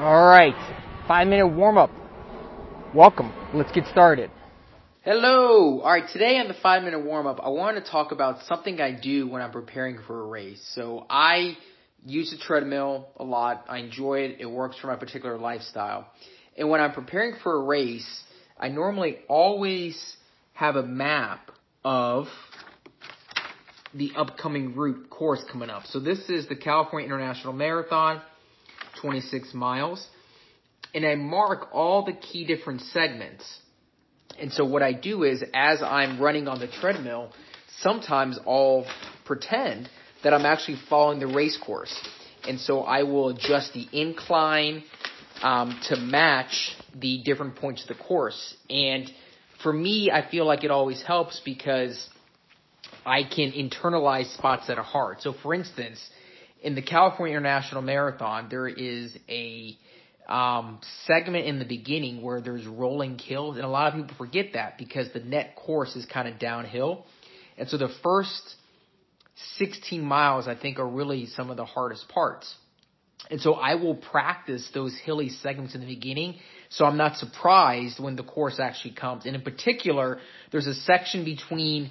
All right, five minute warm up. Welcome. Let's get started. Hello! Alright, today on the five minute warm up, I want to talk about something I do when I'm preparing for a race. So I use the treadmill a lot. I enjoy it. It works for my particular lifestyle. And when I'm preparing for a race, I normally always have a map of the upcoming route course coming up. So this is the California International Marathon, 26 miles. And I mark all the key different segments and so what I do is as I'm running on the treadmill, sometimes I'll pretend that I'm actually following the race course. And so I will adjust the incline um, to match the different points of the course. And for me, I feel like it always helps because I can internalize spots that are hard. So for instance, in the California International Marathon, there is a um, segment in the beginning where there's rolling hills, and a lot of people forget that because the net course is kind of downhill. And so the first 16 miles, I think, are really some of the hardest parts. And so I will practice those hilly segments in the beginning, so I'm not surprised when the course actually comes. And in particular, there's a section between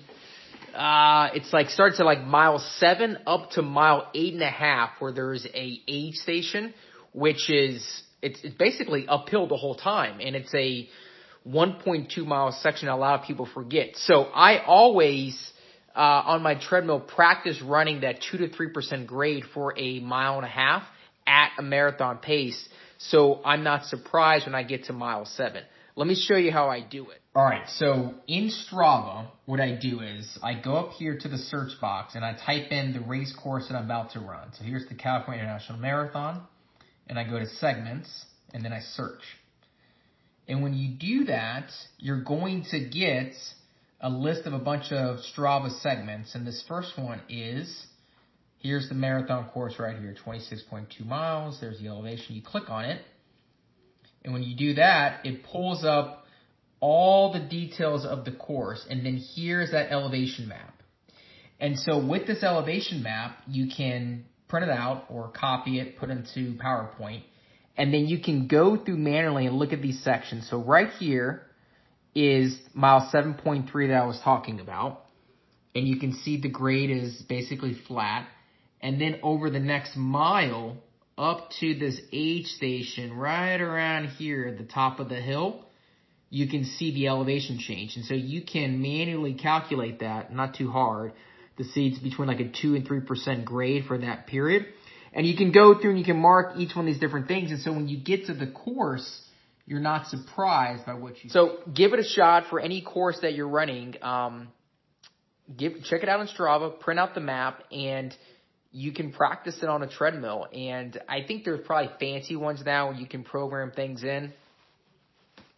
uh, it's like starts at like mile seven up to mile eight and a half where there's a aid station, which is it's, it's basically uphill the whole time, and it's a 1.2 mile section a lot of people forget. So I always, uh, on my treadmill, practice running that 2 to 3% grade for a mile and a half at a marathon pace. So I'm not surprised when I get to mile 7. Let me show you how I do it. Alright, so in Strava, what I do is I go up here to the search box and I type in the race course that I'm about to run. So here's the California International Marathon and I go to segments and then I search. And when you do that, you're going to get a list of a bunch of Strava segments. And this first one is, here's the marathon course right here, 26.2 miles. There's the elevation. You click on it. And when you do that, it pulls up all the details of the course. And then here's that elevation map. And so with this elevation map, you can print it out or copy it, put it into PowerPoint, and then you can go through manually and look at these sections. So right here is mile 7.3 that I was talking about. And you can see the grade is basically flat. And then over the next mile up to this aid station right around here at the top of the hill, you can see the elevation change. And so you can manually calculate that, not too hard, the seeds between like a 2 and 3% grade for that period. And you can go through and you can mark each one of these different things. And so when you get to the course, you're not surprised by what you So see. give it a shot for any course that you're running. Um, give check it out on Strava, print out the map, and you can practice it on a treadmill. And I think there's probably fancy ones now where you can program things in.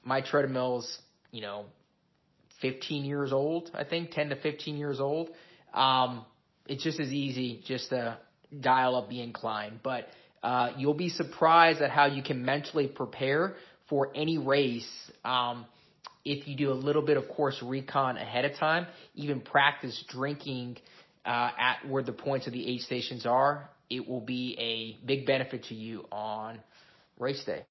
My treadmill's, you know, 15 years old, I think, 10 to 15 years old. Um, it's just as easy just to dial up the incline, but uh, you'll be surprised at how you can mentally prepare for any race. Um, if you do a little bit of course recon ahead of time, even practice drinking uh, at where the points of the aid stations are, it will be a big benefit to you on race day.